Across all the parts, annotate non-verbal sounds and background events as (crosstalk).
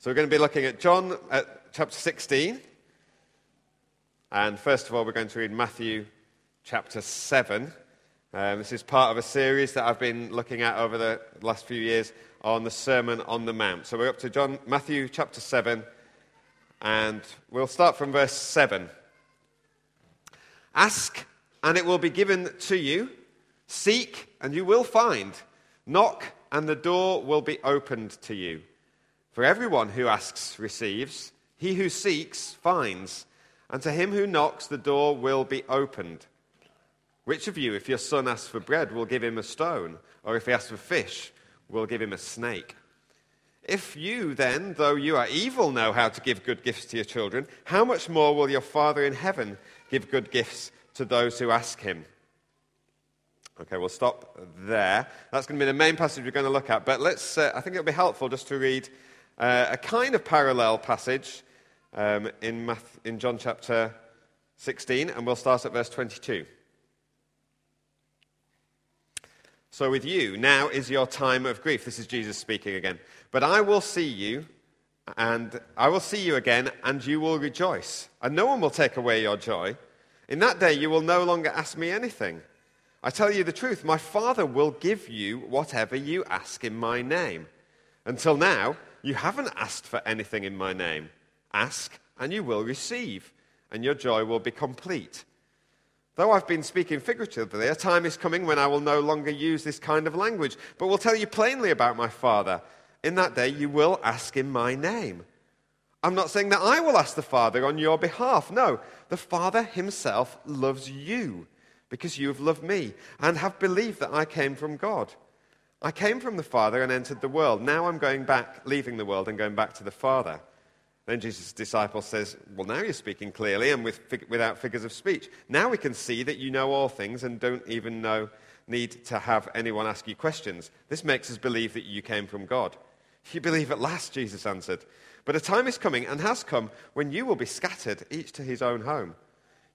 So we're going to be looking at John at chapter 16. And first of all, we're going to read Matthew chapter 7. Um, this is part of a series that I've been looking at over the last few years on the Sermon on the Mount. So we're up to John, Matthew chapter 7, and we'll start from verse 7. Ask, and it will be given to you. Seek, and you will find. Knock, and the door will be opened to you. For everyone who asks receives, he who seeks finds, and to him who knocks the door will be opened. Which of you, if your son asks for bread, will give him a stone, or if he asks for fish, will give him a snake? If you then, though you are evil, know how to give good gifts to your children, how much more will your Father in heaven give good gifts to those who ask him? Okay, we'll stop there. That's going to be the main passage we're going to look at. But let's, uh, I think it'll be helpful just to read uh, a kind of parallel passage um, in, in John chapter 16, and we'll start at verse 22. So, with you, now is your time of grief. This is Jesus speaking again. But I will see you, and I will see you again, and you will rejoice, and no one will take away your joy. In that day, you will no longer ask me anything. I tell you the truth, my Father will give you whatever you ask in my name. Until now, you haven't asked for anything in my name. Ask, and you will receive, and your joy will be complete. Though I've been speaking figuratively, a time is coming when I will no longer use this kind of language, but will tell you plainly about my Father. In that day, you will ask in my name. I'm not saying that I will ask the Father on your behalf. No, the Father himself loves you because you have loved me and have believed that I came from God. I came from the Father and entered the world. Now I'm going back, leaving the world and going back to the Father. Then Jesus' disciple says, Well, now you're speaking clearly and with, without figures of speech. Now we can see that you know all things and don't even know, need to have anyone ask you questions. This makes us believe that you came from God. You believe at last, Jesus answered. But a time is coming and has come when you will be scattered, each to his own home.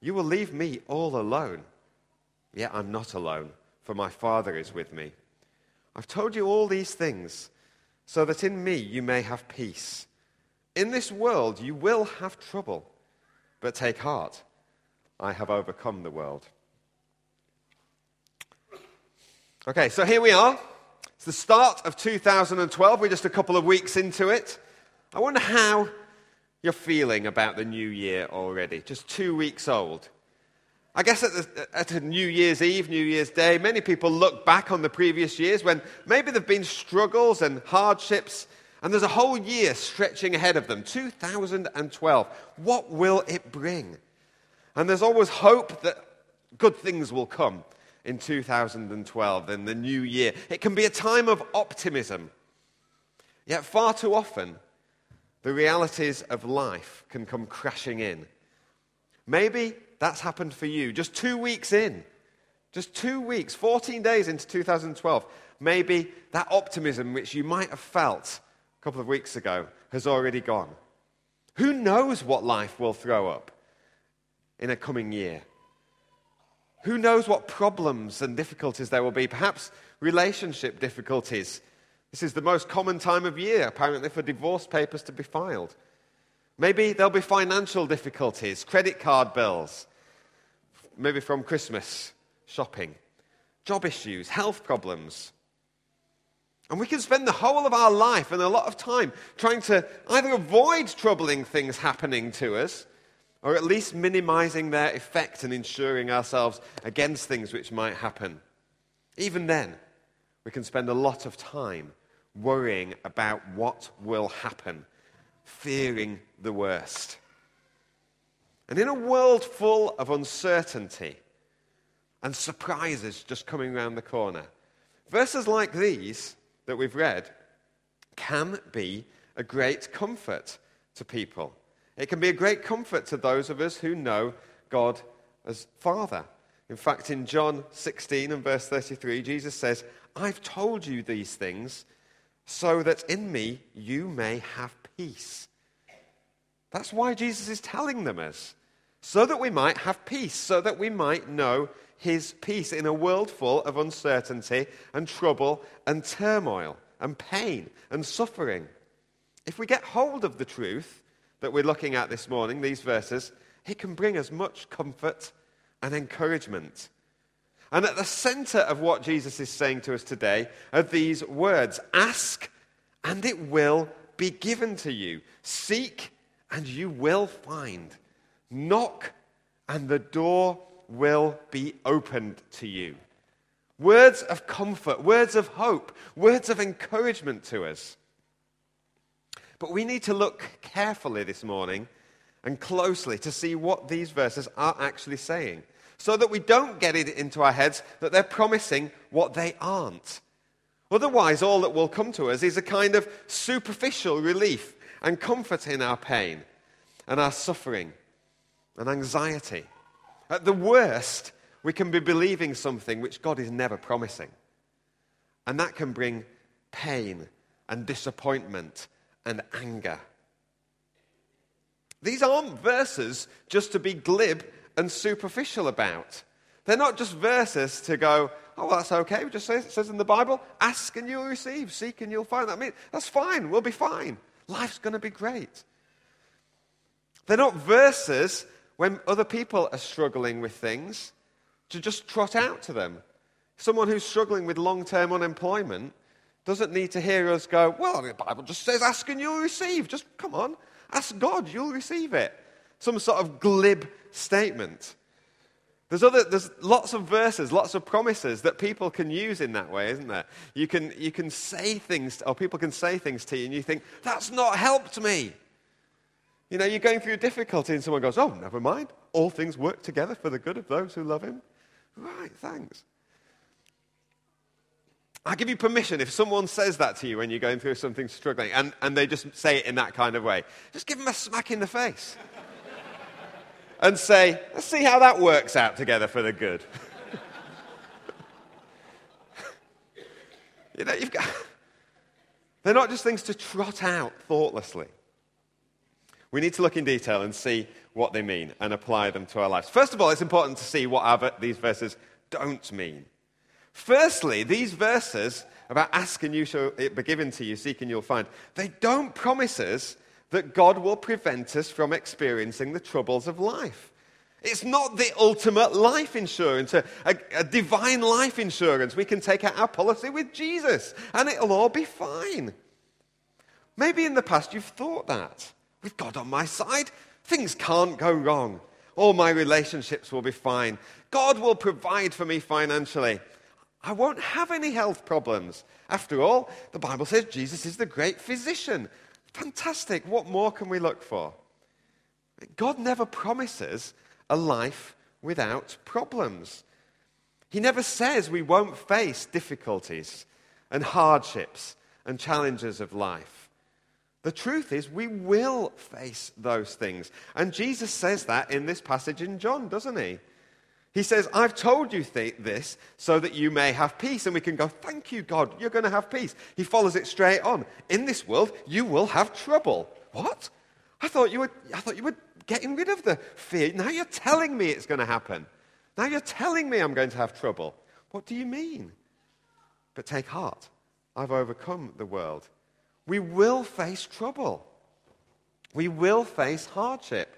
You will leave me all alone. Yet I'm not alone, for my Father is with me. I've told you all these things so that in me you may have peace. In this world you will have trouble, but take heart. I have overcome the world. Okay, so here we are. It's the start of 2012. We're just a couple of weeks into it. I wonder how you're feeling about the new year already. Just two weeks old. I guess at, the, at a New Year's Eve, New Year's Day, many people look back on the previous years when maybe there have been struggles and hardships, and there's a whole year stretching ahead of them 2012. What will it bring? And there's always hope that good things will come in 2012, in the new year. It can be a time of optimism. Yet, far too often, the realities of life can come crashing in. Maybe that's happened for you. Just two weeks in, just two weeks, 14 days into 2012, maybe that optimism which you might have felt a couple of weeks ago has already gone. Who knows what life will throw up in a coming year? Who knows what problems and difficulties there will be? Perhaps relationship difficulties. This is the most common time of year, apparently, for divorce papers to be filed. Maybe there'll be financial difficulties, credit card bills, maybe from Christmas shopping, job issues, health problems. And we can spend the whole of our life and a lot of time trying to either avoid troubling things happening to us or at least minimizing their effect and insuring ourselves against things which might happen. Even then, we can spend a lot of time worrying about what will happen fearing the worst. And in a world full of uncertainty and surprises just coming around the corner, verses like these that we've read can be a great comfort to people. It can be a great comfort to those of us who know God as Father. In fact, in John 16 and verse 33, Jesus says, I've told you these things so that in me you may have peace. That's why Jesus is telling them us, so that we might have peace, so that we might know his peace in a world full of uncertainty and trouble and turmoil and pain and suffering. If we get hold of the truth that we're looking at this morning, these verses, it can bring us much comfort and encouragement. And at the center of what Jesus is saying to us today are these words Ask, and it will be given to you. Seek, and you will find. Knock, and the door will be opened to you. Words of comfort, words of hope, words of encouragement to us. But we need to look carefully this morning and closely to see what these verses are actually saying so that we don't get it into our heads that they're promising what they aren't. Otherwise, all that will come to us is a kind of superficial relief and comfort in our pain and our suffering and anxiety. At the worst, we can be believing something which God is never promising. And that can bring pain and disappointment and anger. These aren't verses just to be glib and superficial about. They're not just verses to go, oh, well, that's okay. It just says, it says in the Bible, ask and you'll receive, seek and you'll find. That means that's fine. We'll be fine. Life's going to be great. They're not verses when other people are struggling with things to just trot out to them. Someone who's struggling with long term unemployment doesn't need to hear us go, Well, the Bible just says, ask and you'll receive. Just come on, ask God, you'll receive it. Some sort of glib statement. There's, other, there's lots of verses, lots of promises that people can use in that way, isn't there? You can, you can say things, or people can say things to you, and you think, That's not helped me. You know, you're going through a difficulty, and someone goes, Oh, never mind. All things work together for the good of those who love him. Right, thanks. I give you permission if someone says that to you when you're going through something struggling and, and they just say it in that kind of way, just give them a smack in the face and say, let's see how that works out together for the good. (laughs) you know, you've got, they're not just things to trot out thoughtlessly. We need to look in detail and see what they mean and apply them to our lives. First of all, it's important to see what these verses don't mean. Firstly, these verses about ask and you shall be given to you, seek and you'll find, they don't promise us that God will prevent us from experiencing the troubles of life. It's not the ultimate life insurance, a, a, a, divine life insurance. We can take out our policy with Jesus and it'll all be fine. Maybe in the past you've thought that. With God on my side, things can't go wrong. All my relationships will be fine. God will provide for me financially. I won't have any health problems. After all, the Bible says Jesus is the great physician. Fantastic. What more can we look for? God never promises a life without problems. He never says we won't face difficulties and hardships and challenges of life. The truth is, we will face those things. And Jesus says that in this passage in John, doesn't he? He says, I've told you th- this so that you may have peace. And we can go, Thank you, God, you're going to have peace. He follows it straight on. In this world, you will have trouble. What? I thought you were, I thought you were getting rid of the fear. Now you're telling me it's going to happen. Now you're telling me I'm going to have trouble. What do you mean? But take heart. I've overcome the world. We will face trouble. We will face hardship.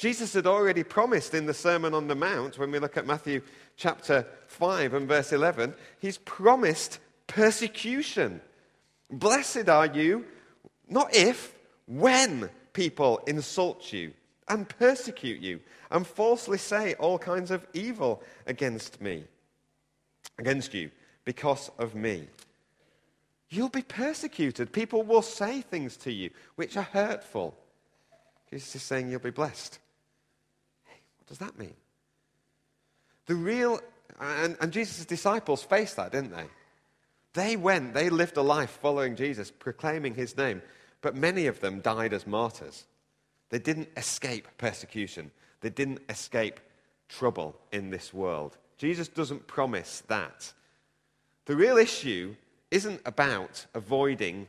Jesus had already promised in the Sermon on the Mount, when we look at Matthew chapter 5 and verse 11, he's promised persecution. Blessed are you, not if, when people insult you and persecute you and falsely say all kinds of evil against me, against you, because of me. You'll be persecuted. People will say things to you which are hurtful. Jesus is saying you'll be blessed does that mean? The real, and, and Jesus' disciples faced that, didn't they? They went, they lived a life following Jesus, proclaiming his name, but many of them died as martyrs. They didn't escape persecution, they didn't escape trouble in this world. Jesus doesn't promise that. The real issue isn't about avoiding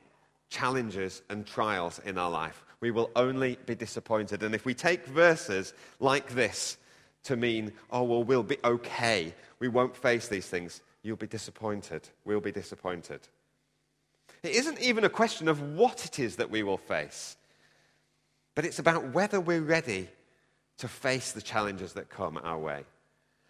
challenges and trials in our life we will only be disappointed. And if we take verses like this to mean, oh, well, we'll be okay, we won't face these things, you'll be disappointed. We'll be disappointed. It isn't even a question of what it is that we will face, but it's about whether we're ready to face the challenges that come our way.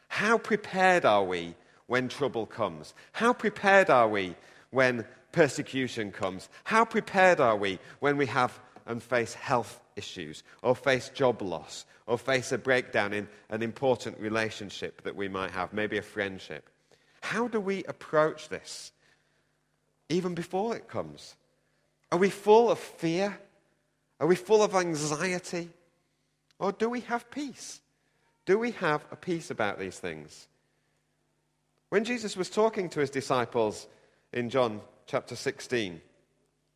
How prepared are we when trouble comes? How prepared are we when persecution comes? How prepared are we when we have and face health issues, or face job loss, or face a breakdown in an important relationship that we might have, maybe a friendship? How do we approach this even before it comes? Are we full of fear? Are we full of anxiety? Or do we have peace? Do we have a peace about these things? When Jesus was talking to his disciples in John chapter 16,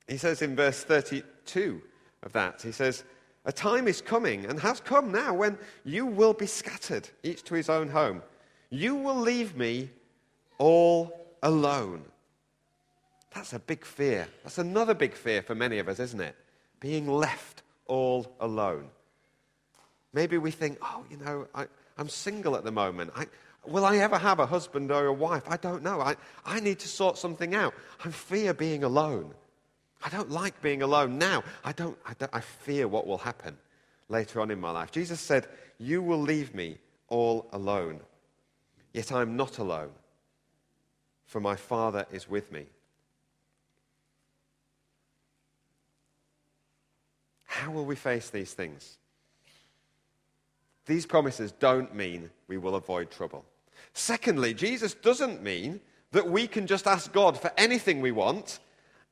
he says in verse 32 of that, he says, A time is coming and has come now when you will be scattered, each to his own home. You will leave me all alone. That's a big fear. That's another big fear for many of us, isn't it? Being left all alone. Maybe we think, oh, you know, I, am single at the moment. I, will I ever have a husband or a wife? I don't know. I, I need to sort something out. I fear being alone. I don't like being alone now. I, don't, I, don't, I fear what will happen later on in my life. Jesus said, You will leave me all alone. Yet I'm not alone, for my Father is with me. How will we face these things? These promises don't mean we will avoid trouble. Secondly, Jesus doesn't mean that we can just ask God for anything we want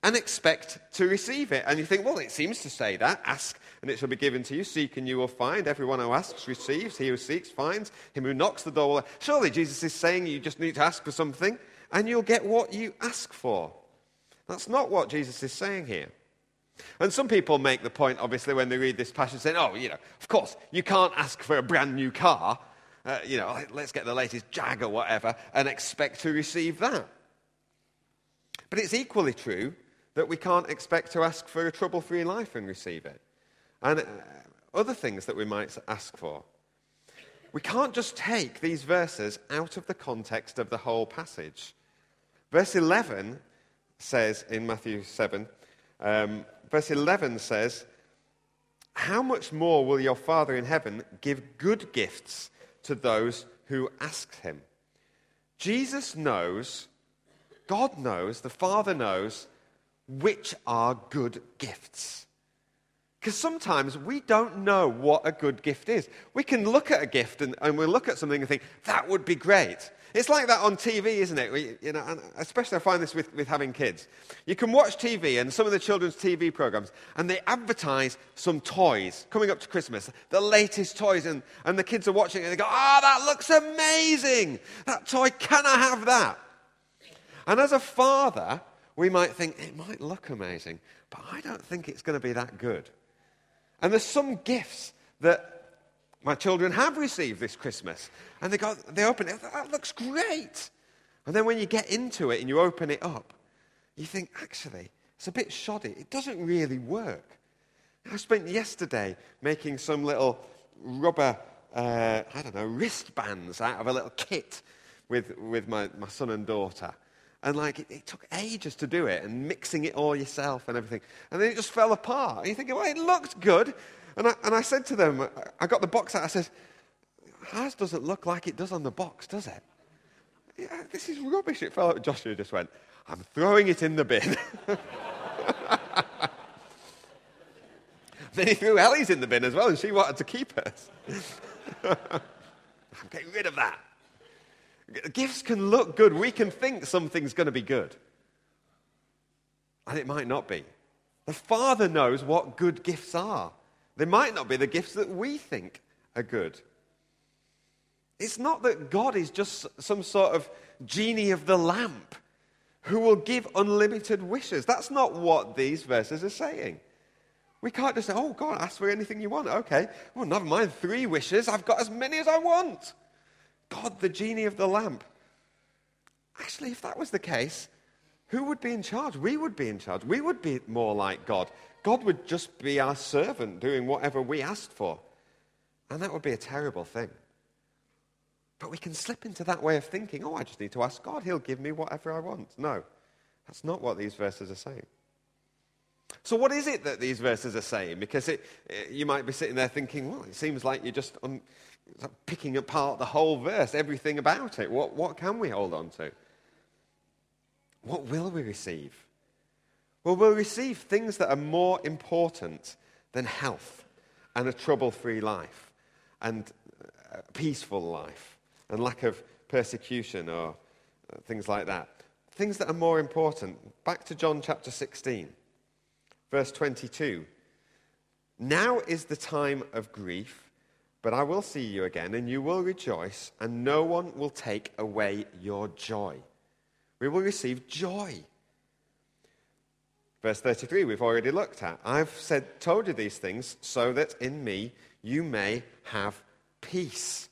and expect to receive it. And you think, well, it seems to say that ask and it shall be given to you, seek and you will find. Everyone who asks receives, he who seeks finds, him who knocks the door will. Surely Jesus is saying you just need to ask for something and you'll get what you ask for. That's not what Jesus is saying here. And some people make the point, obviously, when they read this passage, saying, oh, you know, of course, you can't ask for a brand new car, uh, you know, let's get the latest Jag or whatever, and expect to receive that. But it's equally true that we can't expect to ask for a trouble free life and receive it. And uh, other things that we might ask for. We can't just take these verses out of the context of the whole passage. Verse 11 says in Matthew 7, um, verse 11 says, How much more will your Father in heaven give good gifts to those who ask him? Jesus knows, God knows, the Father knows, which are good gifts. Because sometimes we don't know what a good gift is. We can look at a gift and, and we look at something and think, that would be great. It's like that on TV, isn't it? We, you know, especially I find this with, with having kids. You can watch TV and some of the children's TV programs, and they advertise some toys coming up to Christmas, the latest toys, and, and the kids are watching it and they go, oh, that looks amazing. That toy, can I have that? And as a father, we might think, it might look amazing, but I don't think it's going to be that good. And there's some gifts that my children have received this Christmas. And they, go, they open it, that looks great. And then when you get into it and you open it up, you think, actually, it's a bit shoddy. It doesn't really work. I spent yesterday making some little rubber, uh, I don't know, wristbands out of a little kit with, with my, my son and daughter. And like, it, it, took ages to do it and mixing it all yourself and everything. And then it just fell apart. And you think, well, it looked good. And I, and I said to them, I got the box out, I said, ours doesn't look like it does on the box, does it? Yeah, this is rubbish. It fell out. Joshua just went, I'm throwing it in the bin. (laughs) then he threw Ellie's in the bin as well, and she wanted to keep it. (laughs) I'm getting rid of that. Gifts can look good. We can think something's going to be good. And it might not be. The Father knows what good gifts are. They might not be the gifts that we think are good. It's not that God is just some sort of genie of the lamp who will give unlimited wishes. That's not what these verses are saying. We can't just say, oh, God, ask for anything you want. Okay. Well, never mind three wishes. I've got as many as I want. God, the genie of the lamp. Actually, if that was the case, who would be in charge? We would be in charge. We would be more like God. God would just be our servant doing whatever we asked for. And that would be a terrible thing. But we can slip into that way of thinking, oh, I just need to ask God. He'll give me whatever I want. No, That's not what these verses are saying. So, what is it that these verses are saying? Because it, you might be sitting there thinking, well, it seems like you're just un, picking apart the whole verse, everything about it. What, what can we hold on to? What will we receive? Well, we'll receive things that are more important than health and a trouble free life and a peaceful life and lack of persecution or uh, things like that. Things that are more important. Back to John chapter 16, verse 22. Now is the time of grief, but I will see you again, and you will rejoice, and no one will take away your joy. We will receive joy. Verse 33, we've already looked at. I've said, told you these things so that in me you may have peace.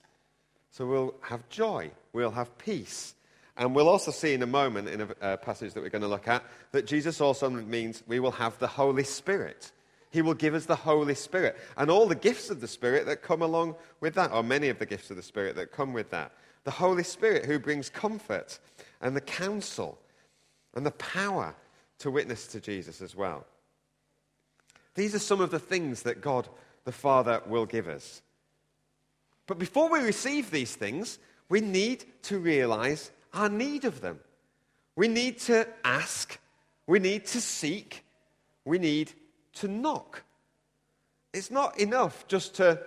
So we'll have joy, we'll have peace. And we'll also see in a moment, in a, passage that we're going to look at, that Jesus also means we will have the Holy Spirit. He will give us the Holy Spirit and all the gifts of the Spirit that come along with that, or many of the gifts of the Spirit that come with that. The Holy Spirit who brings comfort and the counsel and the power to witness to Jesus as well. These are some of the things that God the Father will give us. But before we receive these things, we need to realize our need of them. We need to ask, we need to seek, we need to knock. It's not enough just to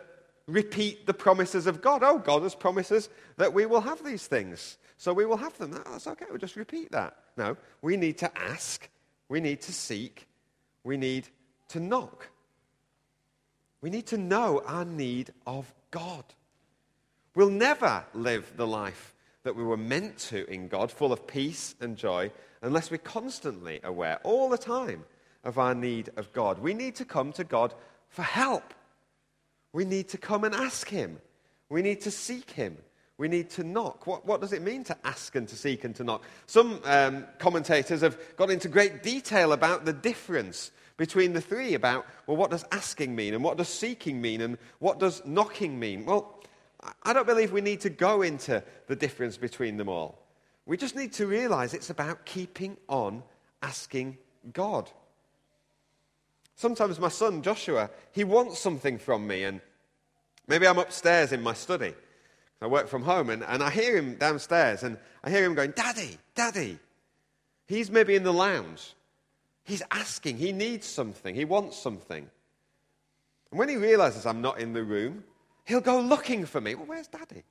repeat the promises of God. Oh, God has promises that we will have these things, so we will have them. That's okay, we'll just repeat that. No, we need to ask, we need to seek. We need to knock. We need to know our need of God. We'll never live the life that we were meant to in God, full of peace and joy, unless we're constantly aware, all the time, of our need of God. We need to come to God for help. We need to come and ask Him. We need to seek Him we need to knock. What, what does it mean to ask and to seek and to knock? Some um, commentators have gone into great detail about the difference between the three about, well, what does asking mean and what does seeking mean and what does knocking mean? Well, I don't believe we need to go into the difference between them all. We just need to realize it's about keeping on asking God. Sometimes my son Joshua, he wants something from me, and maybe I'm upstairs in my study I work from home, and, and I hear him downstairs, and I hear him going, Daddy, Daddy. He's maybe in the lounge. He's asking. He needs something. He wants something. And when he realizes I'm not in the room, he'll go looking for me. Well, where's Daddy?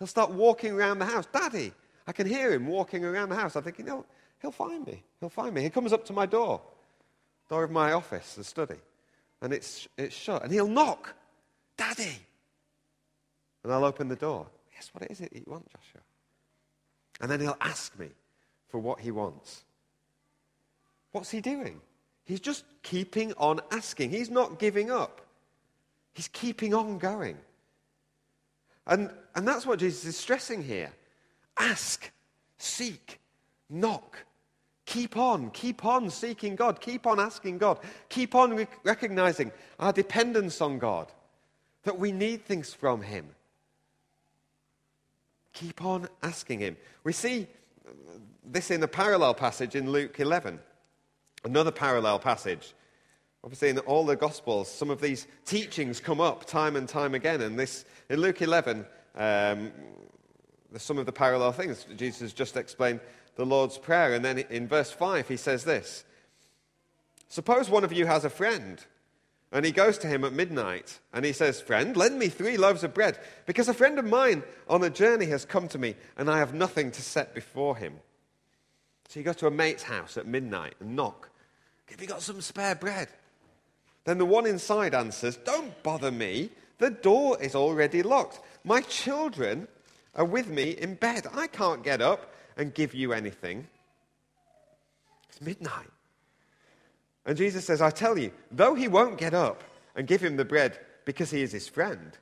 He'll start walking around the house. Daddy! I can hear him walking around the house. I'm thinking, no, he'll find me. He'll find me. He comes up to my door, door of my office, the study, and it's, it's shut. And he'll knock, Daddy! And I'll open the door. Yes, what is it you want, Joshua? And then he'll ask me for what he wants. What's he doing? He's just keeping on asking. He's not giving up. He's keeping on going. And, and that's what Jesus is stressing here. Ask, seek, knock. Keep on, keep on seeking God, keep on asking God, keep on re- recognizing our dependence on God, that we need things from Him. Keep on asking him. We see this in a parallel passage in Luke 11. Another parallel passage. Obviously, in all the Gospels, some of these teachings come up time and time again. And this, in Luke 11, um, some of the parallel things. Jesus just explained the Lord's Prayer. And then in verse 5, he says this Suppose one of you has a friend and he goes to him at midnight and he says, Friend, lend me three loaves of bread, because a friend of mine on a journey has come to me and I have nothing to set before him. So you go to a mate's house at midnight and knock. Have you got some spare bread? Then the one inside answers, Don't bother me. The door is already locked. My children are with me in bed. I can't get up and give you anything. It's midnight. And Jesus says, I tell you, though he won't get up and give him the bread because he is his friend,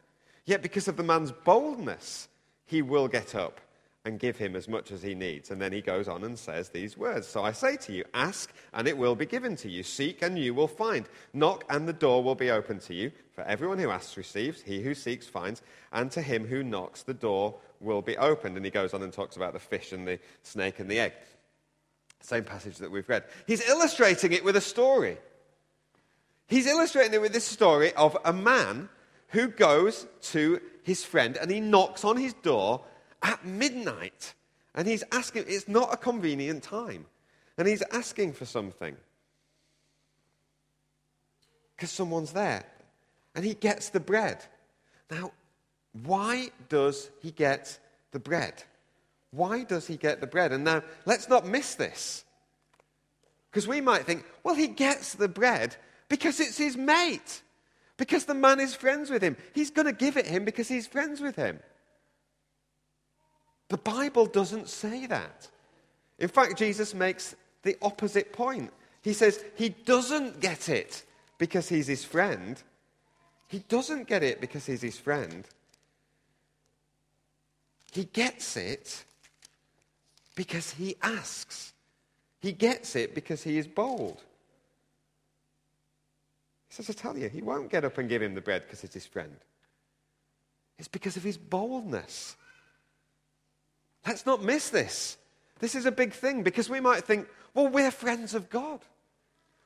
yet because of the man's boldness, he will get up and give him as much as he needs. And then he goes on and says these words So I say to you, ask, and it will be given to you. Seek, and you will find. Knock, and the door will be open to you. For everyone who asks receives, he who seeks finds, and to him who knocks, the door will be opened. And he goes on and talks about the fish and the snake and the egg. Same passage that we've read. He's illustrating it with a story. He's illustrating it with this story of a man who goes to his friend and he knocks on his door at midnight. And he's asking, it's not a convenient time. And he's asking for something. Because someone's there. And he gets the bread. Now, why does he get the bread? Why does he get the bread? And now, let's not miss this. Because we might think, well, he gets the bread because it's his mate, because the man is friends with him. He's going to give it him because he's friends with him. The Bible doesn't say that. In fact, Jesus makes the opposite point. He says he doesn't get it because he's his friend. He doesn't get it because he's his friend. He gets it because he asks. He gets it because he is bold. He says, I tell you, he won't get up and give him the bread because it's his friend. It's because of his boldness. Let's not miss this. This is a big thing because we might think, well, we're friends of God.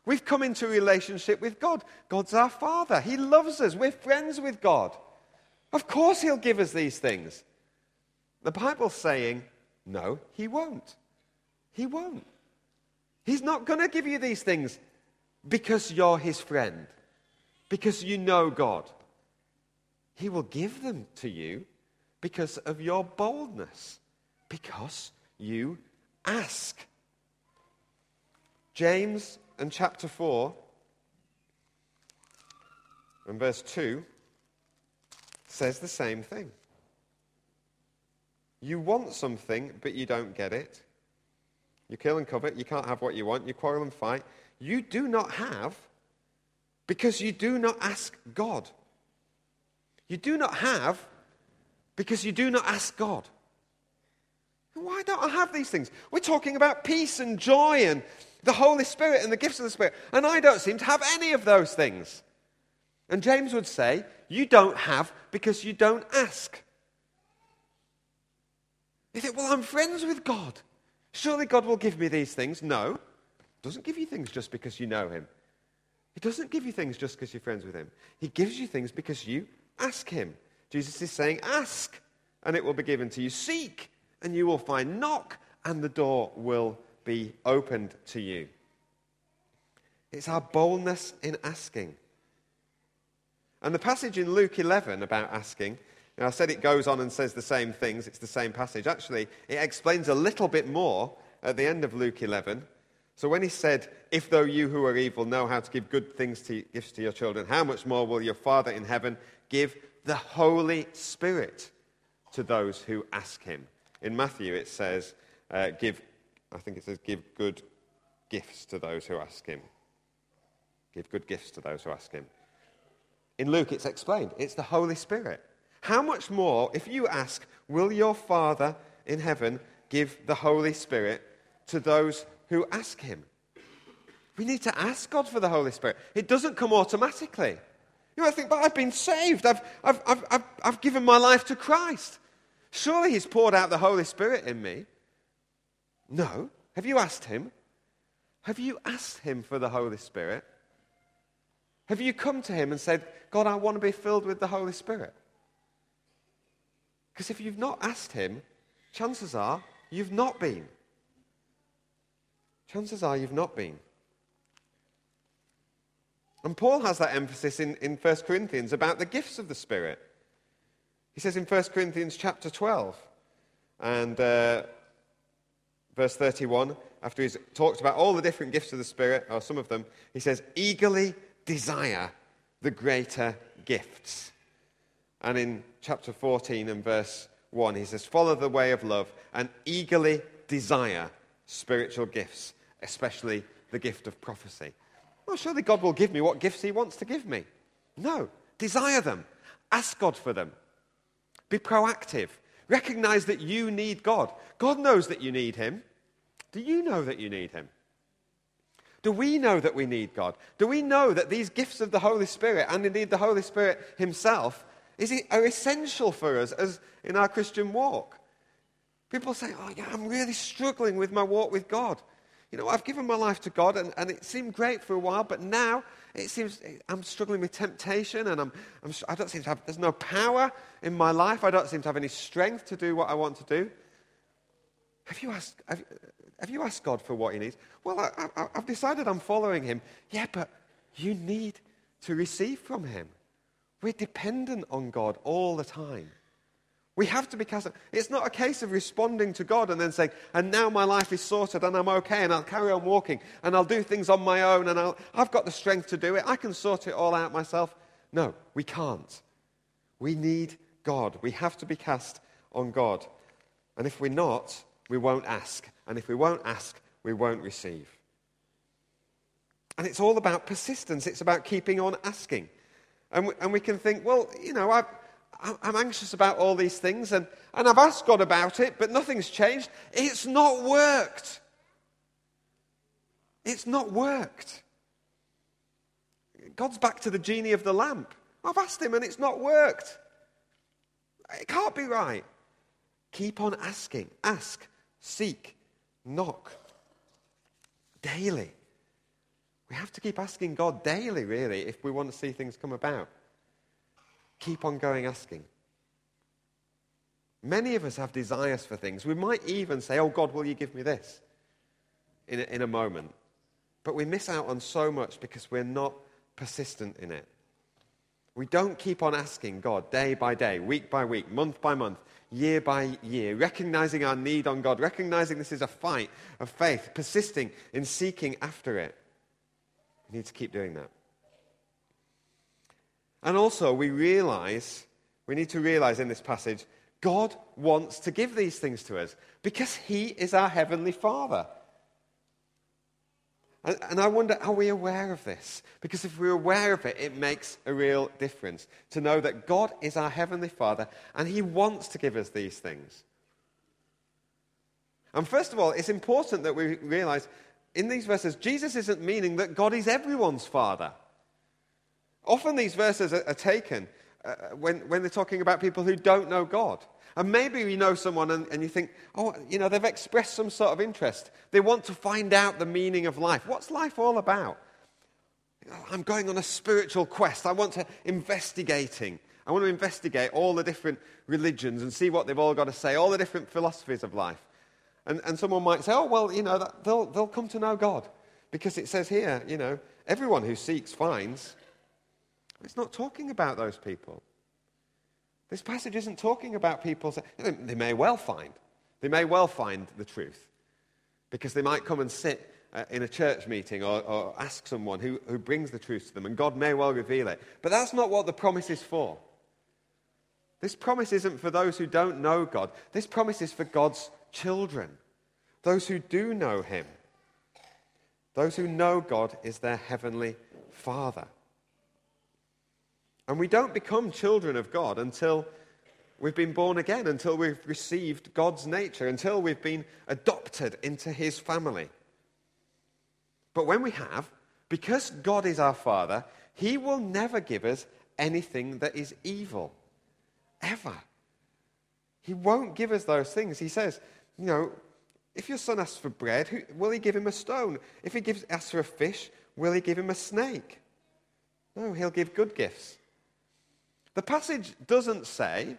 We've come into a relationship with God. God's our Father. He loves us. We're friends with God. Of course, He'll give us these things. The Bible's saying, no, He won't. He won't. He's not going to give you these things because you're His friend, because you know God. He will give them to you because of your boldness because you ask. James and chapter 4 and verse 2 says the same thing. You want something, but you don't get it. You kill and covet, you can't have what you want, you quarrel and fight. You do not have because you do not ask God. You do not have because you do not ask God. Why don't I have these things? We're talking about peace and joy and the Holy Spirit and the gifts of the Spirit, and I don't seem to have any of those things. And James would say, You don't have because you don't ask. You think, Well, I'm friends with God. Surely God will give me these things. No, He doesn't give you things just because you know Him. He doesn't give you things just because you're friends with Him. He gives you things because you ask Him. Jesus is saying, Ask, and it will be given to you. Seek, and you will find. Knock, and the door will be opened to you. It's our boldness in asking. And the passage in Luke 11 about asking, I said it goes on and says the same things, it's the same passage. Actually, it explains a little bit more at the end of Luke 11. So when he said, If though you who are evil know how to give good things to, gifts to your children, how much more will your Father in heaven give the Holy Spirit to those who ask him? In Matthew, it says, uh, give, I think it says, give good gifts to those who ask him. Give good gifts to those who ask him. In Luke, it's explained it's the Holy Spirit. How much more, if you ask, will your Father in heaven give the Holy Spirit to those who ask him? We need to ask God for the Holy Spirit. It doesn't come automatically. You might think, but I've been saved. I've, I've, I've, I've, I've given my life to Christ. Surely he's poured out the Holy Spirit in me. No. Have you asked him? Have you asked him for the Holy Spirit? Have you come to him and said, God, I want to be filled with the Holy Spirit? Because if you've not asked him, chances are you've not been. Chances are you've not been. And Paul has that emphasis in, in 1 Corinthians about the gifts of the Spirit. He says in 1 Corinthians chapter 12 and uh, verse 31, after he's talked about all the different gifts of the Spirit, or some of them, he says, eagerly desire the greater gifts. And in chapter 14 and verse 1, he says, Follow the way of love and eagerly desire spiritual gifts, especially the gift of prophecy. Well, surely God will give me what gifts he wants to give me. No, desire them, ask God for them. Be proactive. Recognize that you need God. God knows that you need Him. Do you know that you need Him? Do we know that we need God? Do we know that these gifts of the Holy Spirit, and indeed the Holy Spirit Himself, is, are essential for us as in our Christian walk? People say, Oh, yeah, I'm really struggling with my walk with God. you know, I've given my life to God and, and it seemed great for a while, but now it seems eh, I'm struggling with temptation and I'm, I'm, I don't seem to have, there's no power in my life. I don't seem to have any strength to do what I want to do. Have you asked, have, have you asked God for what he needs? Well, I, I, I've decided I'm following him. Yeah, but you need to receive from him. We're dependent on God all the time. We have to be cast. It's not a case of responding to God and then saying, and now my life is sorted and I'm okay and I'll carry on walking and I'll do things on my own and I'll, I've got the strength to do it. I can sort it all out myself. No, we can't. We need God. We have to be cast on God. And if we're not, we won't ask. And if we won't ask, we won't receive. And it's all about persistence, it's about keeping on asking. And we, and we can think, well, you know, I've, I'm anxious about all these things and, and I've asked God about it, but nothing's changed. It's not worked. It's not worked. God's back to the genie of the lamp. I've asked him and it's not worked. It can't be right. Keep on asking. Ask, seek, knock. Daily. We have to keep asking God daily, really, if we want to see things come about. Keep on going asking. Many of us have desires for things. We might even say, Oh, God, will you give me this? In a, in a moment. But we miss out on so much because we're not persistent in it. We don't keep on asking God day by day, week by week, month by month, year by year, recognizing our need on God, recognizing this is a fight of faith, persisting in seeking after it. We need to keep doing that. And also, we realize, we need to realize in this passage, God wants to give these things to us because He is our Heavenly Father. And, and, I wonder, are we aware of this? Because if we're aware of it, it makes a real difference to know that God is our Heavenly Father and He wants to give us these things. And first of all, it's important that we realize in these verses, Jesus isn't meaning that God is everyone's Father. Often these verses are, are taken uh, when, when they're talking about people who don't know God. And maybe you know someone and, and, you think, oh, you know, they've expressed some sort of interest. They want to find out the meaning of life. What's life all about? I'm going on a spiritual quest. I want to investigating. I want to investigate all the different religions and see what they've all got to say, all the different philosophies of life. And, and someone might say, oh, well, you know, that, they'll, they'll come to know God. Because it says here, you know, everyone who seeks finds. It's not talking about those people. This passage isn't talking about people. They may well find. They may well find the truth. Because they might come and sit uh, in a church meeting or, or ask someone who, who brings the truth to them, and God may well reveal it. But that's not what the promise is for. This promise isn't for those who don't know God. This promise is for God's children, those who do know Him, those who know God is their heavenly Father. And we don't become children of God until we've been born again, until we've received God's nature, until we've been adopted into his family. But when we have, because God is our Father, he will never give us anything that is evil. Ever. He won't give us those things. He says, you know, if your son asks for bread, will he give him a stone? If he gives, asks for a fish, will he give him a snake? No, he'll give good gifts. The passage doesn't say,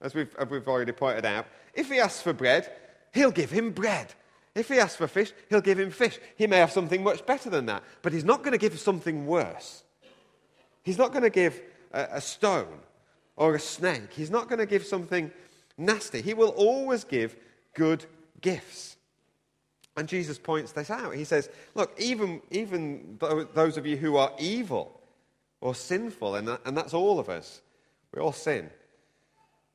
as we've, as we've already pointed out, if he asks for bread, he'll give him bread. If he asks for fish, he'll give him fish. He may have something much better than that, but he's not going to give something worse. He's not going to give a, a stone or a snake. He's not going to give something nasty. He will always give good gifts. And Jesus points this out. He says, Look, even, even those of you who are evil or sinful, and, that, and that's all of us, we all sin.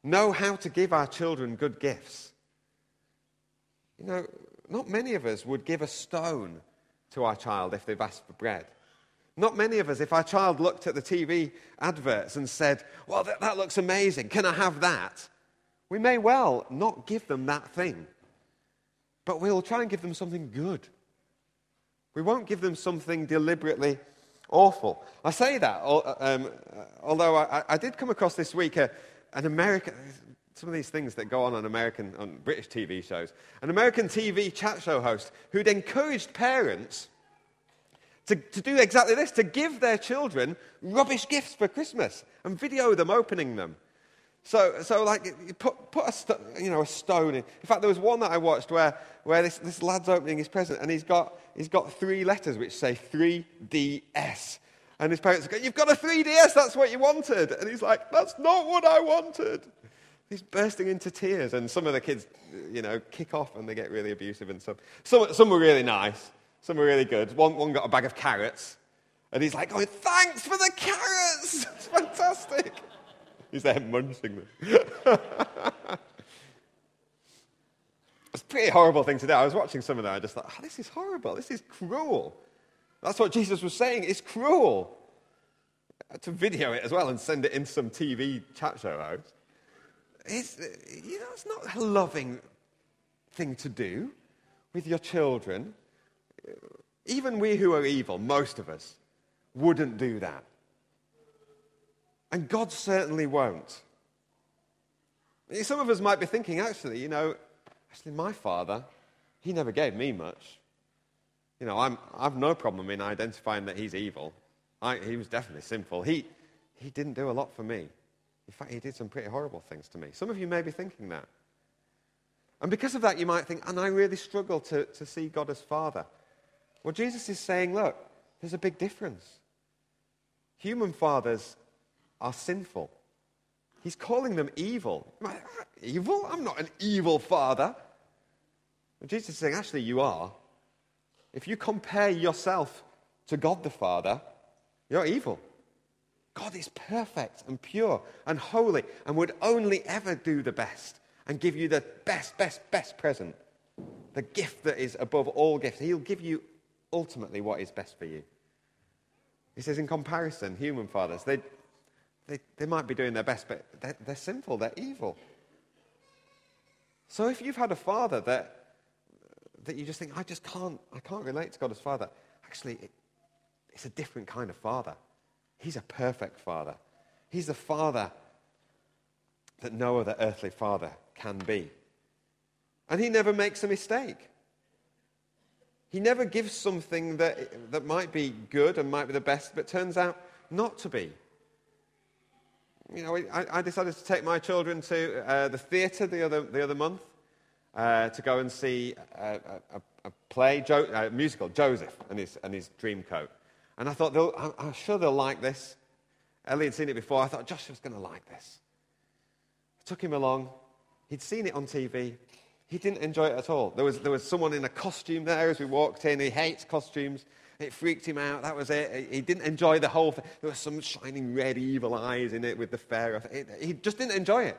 Know how to give our children good gifts. You know, not many of us would give a stone to our child if they've asked for bread. Not many of us, if our child looked at the TV adverts and said, Well, that, that looks amazing, can I have that? We may well not give them that thing, but we'll try and give them something good. We won't give them something deliberately awful. I say that, uh, um, uh, although I, I, did come across this week a, an American, some of these things that go on on American, on British TV shows. An American TV chat show host who'd encouraged parents to, to do exactly this, to give their children rubbish gifts for Christmas and video them opening them. So, so like, put, put a, st- you know, a stone in. In fact, there was one that I watched where, where this, this lad's opening his present and he's got, he's got three letters which say 3DS. And his parents go, You've got a 3DS, that's what you wanted. And he's like, That's not what I wanted. He's bursting into tears. And some of the kids, you know, kick off and they get really abusive. And some, some, some were really nice, some were really good. One, one got a bag of carrots. And he's like, going, Thanks for the carrots. (laughs) It's fantastic. He's there munching them. (laughs) it's a pretty horrible thing to do. I was watching some of that. I just thought, oh, this is horrible. This is cruel. That's what Jesus was saying. It's cruel. To video it as well and send it in some TV chat show house. It's, you know, it's not a loving thing to do with your children. Even we who are evil, most of us, wouldn't do that. And God certainly won't. Some of us might be thinking, actually, you know, actually, my father, he never gave me much. You know, I'm, I've no problem in identifying that he's evil. I, he was definitely sinful. He, he didn't do a lot for me. In fact, he did some pretty horrible things to me. Some of you may be thinking that. And because of that, you might think, and I really struggle to, to see God as Father. Well, Jesus is saying, look, there's a big difference. Human fathers are sinful. He's calling them evil. Evil? I'm not an evil father. And Jesus is saying, actually, you are. If you compare yourself to God the Father, you're evil. God is perfect and pure and holy and would only ever do the best and give you the best, best, best present. The gift that is above all gifts. He'll give you ultimately what is best for you. He says, in comparison, human fathers, they, they, they might be doing their best, but they're, they're sinful, they're evil. So if you've had a father that that you just think, I just can't, I can't relate to God as Father. Actually, it, it's a different kind of Father. He's a perfect Father. He's the Father that no other earthly Father can be. And He never makes a mistake. He never gives something that, that might be good and might be the best, but turns out not to be. You know, I, I decided to take my children to uh, the theatre the other, the other month uh, to go and see a, a, a play, jo- a musical, Joseph and his, and his dream coat. And I thought, I'm, I'm sure they'll like this. Ellie had seen it before. I thought, Joshua's going to like this. I took him along. He'd seen it on TV. He didn't enjoy it at all. There was, there was someone in a costume there as we walked in. He hates costumes. It freaked him out. That was it. He didn't enjoy the whole thing. There was some shining red evil eyes in it with the pharaoh. He just didn't enjoy it.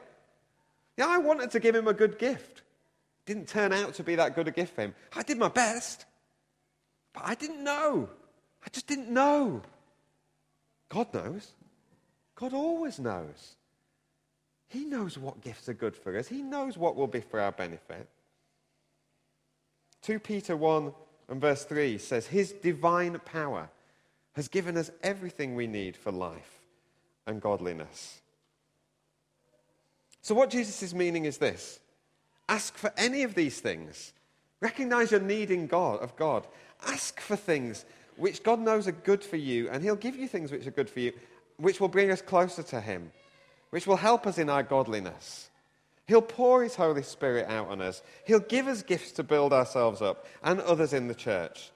Yeah, I wanted to give him a good gift didn't turn out to be that good a gift for him. I did my best, but I didn't know. I just didn't know. God knows. God always knows. He knows what gifts are good for us, He knows what will be for our benefit. 2 Peter 1 and verse 3 says, His divine power has given us everything we need for life and godliness. So, what Jesus is meaning is this Ask for any of these things. Recognize your need in God of God. Ask for things which God knows are good for you, and He'll give you things which are good for you, which will bring us closer to Him, which will help us in our godliness. He'll pour His Holy Spirit out on us. He'll give us gifts to build ourselves up and others in the church.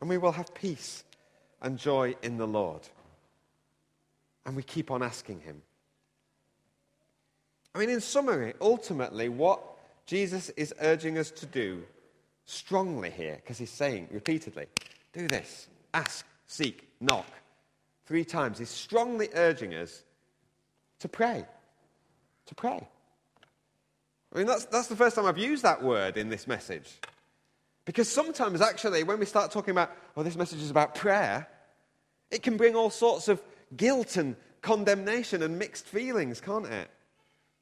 And we will have peace and joy in the Lord. And we keep on asking Him. I mean, in summary, ultimately, what Jesus is urging us to do strongly here because he's saying repeatedly, do this, ask, seek, knock. Three times. He's strongly urging us to pray. To pray. I mean, that's, that's the first time I've used that word in this message. Because sometimes, actually, when we start talking about, oh, this message is about prayer, it can bring all sorts of guilt and condemnation and mixed feelings, can't it?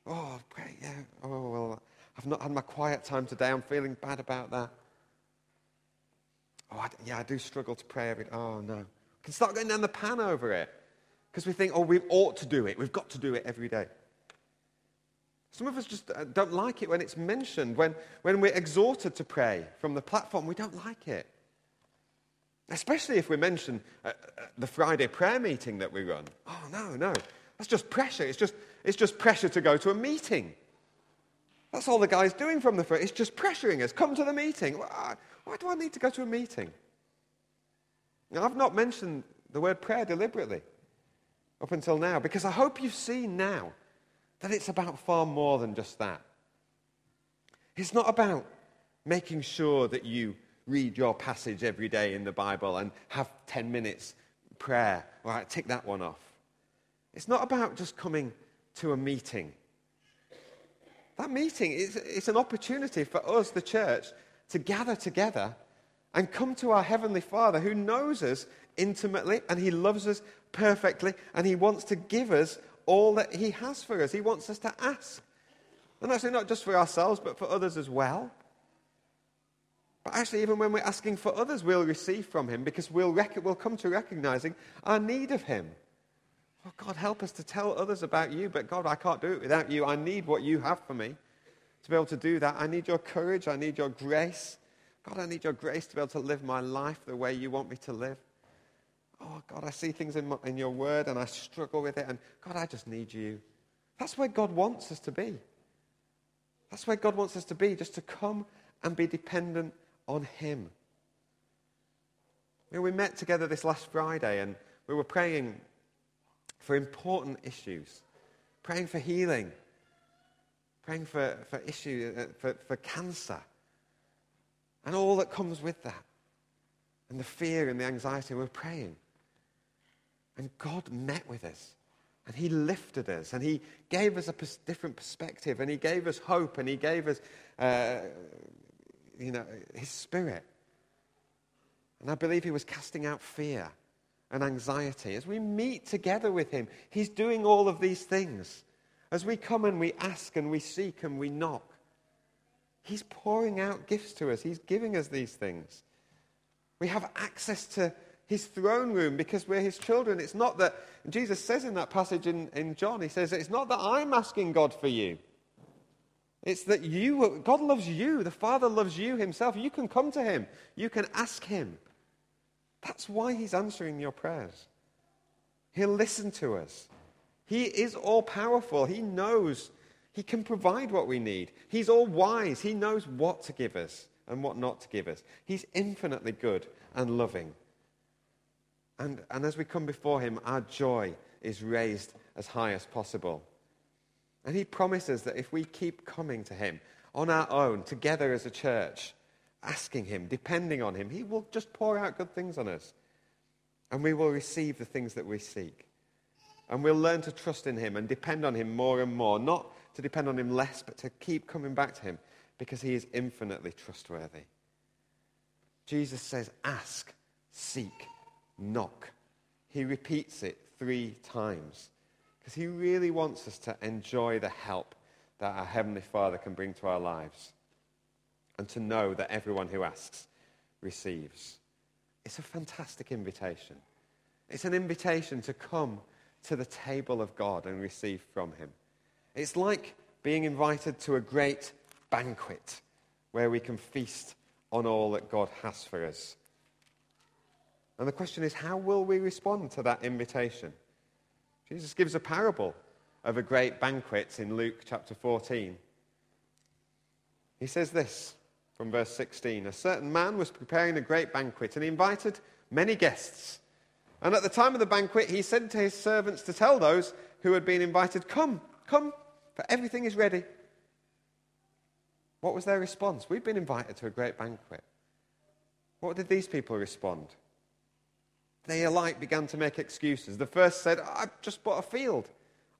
Oh, pray, yeah. Oh, well, I've not had my quiet time today. I'm feeling bad about that. Oh, I, yeah, I do struggle to pray every. Oh, no. We can start going down the pan over it because we think, oh, we ought to do it. We've got to do it every day. Some of us just uh, don't like it when it's mentioned, when, when we're exhorted to pray from the platform. We don't like it. Especially if we mention uh, uh, the Friday prayer meeting that we run. Oh, no, no. That's just pressure. It's just, it's just pressure to go to a meeting. That's all the guy's doing from the front. It's just pressuring us. Come to the meeting. Why do I need to go to a meeting? Now, I've not mentioned the word prayer deliberately up until now because I hope you've seen now that it's about far more than just that. It's not about making sure that you read your passage every day in the Bible and have 10 minutes prayer. All right, tick that one off. It's not about just coming to a meeting. That meeting is it's an opportunity for us, the church, to gather together and come to our Heavenly Father who knows us intimately and He loves us perfectly and He wants to give us all that He has for us. He wants us to ask. And actually, not just for ourselves, but for others as well. But actually, even when we're asking for others, we'll receive from Him because we'll, rec- we'll come to recognizing our need of Him. Oh, God, help us to tell others about you, but God, I can't do it without you. I need what you have for me to be able to do that. I need your courage. I need your grace. God, I need your grace to be able to live my life the way you want me to live. Oh, God, I see things in, my, in your word and I struggle with it. And God, I just need you. That's where God wants us to be. That's where God wants us to be, just to come and be dependent on Him. You know, we met together this last Friday and we were praying for important issues, praying for healing, praying for, for issues, uh, for, for cancer, and all that comes with that, and the fear and the anxiety. We're praying. And God met with us. And he lifted us and he gave us a different perspective and he gave us hope and he gave us uh, you know, his spirit. And I believe he was casting out fear and anxiety. As we meet together with him, he's doing all of these things. As we come and we ask and we seek and we knock, he's pouring out gifts to us. He's giving us these things. We have access to his throne room because we're his children. It's not that, Jesus says in that passage in, in John, he says, it's not that I'm asking God for you. It's that you, God loves you. The Father loves you himself. You can come to him, you can ask him. That's why he's answering your prayers. He'll listen to us. He is all powerful. He knows he can provide what we need. He's all wise. He knows what to give us and what not to give us. He's infinitely good and loving. And, and as we come before him, our joy is raised as high as possible. And he promises that if we keep coming to him on our own, together as a church, asking him, depending on him, he will just pour out good things on us. And we will receive the things that we seek. And we'll learn to trust in him and depend on him more and more. Not to depend on him less, but to keep coming back to him because he is infinitely trustworthy. Jesus says, Ask, seek, knock. He repeats it three times. Because he really wants us to enjoy the help that our Heavenly Father can bring to our lives and to know that everyone who asks receives. It's a fantastic invitation. It's an invitation to come to the table of God and receive from Him. It's like being invited to a great banquet where we can feast on all that God has for us. And the question is, how will we respond to that invitation? Jesus gives a parable of a great banquet in Luke chapter 14. He says this from verse 16 A certain man was preparing a great banquet, and he invited many guests. And at the time of the banquet, he said to his servants to tell those who had been invited, Come, come, for everything is ready. What was their response? We've been invited to a great banquet. What did these people respond? They alike began to make excuses. The first said, I've just bought a field.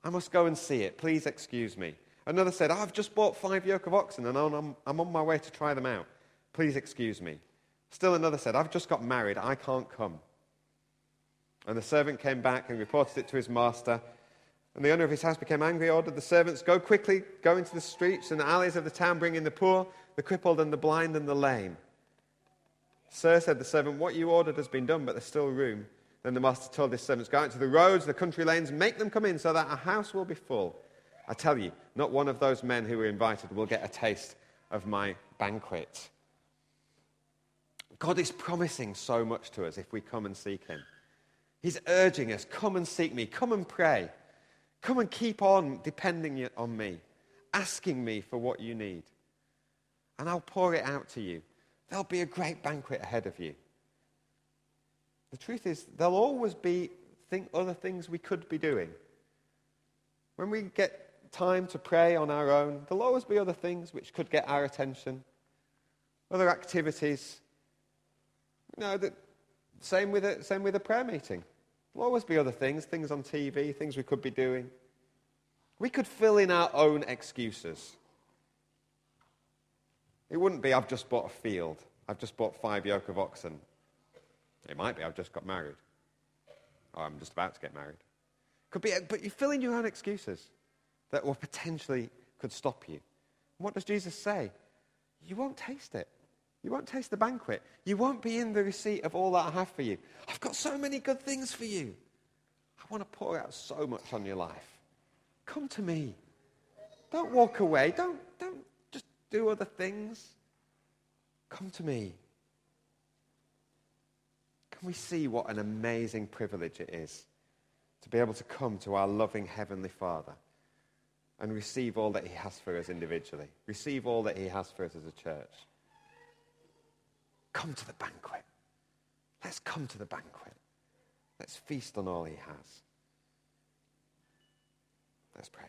I must go and see it. Please excuse me. Another said, I've just bought five yoke of oxen and I'm, I'm on my way to try them out. Please excuse me. Still another said, I've just got married. I can't come. And the servant came back and reported it to his master. And the owner of his house became angry, ordered the servants, Go quickly, go into the streets and the alleys of the town, bring in the poor, the crippled, and the blind, and the lame. Sir, said the servant, what you ordered has been done, but there's still room. Then the master told his servants, Go out to the roads, the country lanes, make them come in so that a house will be full. I tell you, not one of those men who were invited will get a taste of my banquet. God is promising so much to us if we come and seek Him. He's urging us come and seek me, come and pray, come and keep on depending on me, asking me for what you need. And I'll pour it out to you. There'll be a great banquet ahead of you. The truth is, there'll always be think, other things we could be doing. When we get time to pray on our own, there'll always be other things which could get our attention, other activities. You know, the, same, with a, same with a prayer meeting. There'll always be other things, things on TV, things we could be doing. We could fill in our own excuses. It wouldn't be, I've just bought a field. I've just bought five yoke of oxen. It might be, I've just got married. Or I'm just about to get married. Could be, but you fill in your own excuses that will potentially could stop you. what does Jesus say? You won't taste it. You won't taste the banquet. You won't be in the receipt of all that I have for you. I've got so many good things for you. I want to pour out so much on your life. Come to me. Don't walk away. Don't, don't do other things. Come to me. Can we see what an amazing privilege it is to be able to come to our loving Heavenly Father and receive all that He has for us individually, receive all that He has for us as a church? Come to the banquet. Let's come to the banquet. Let's feast on all He has. Let's pray.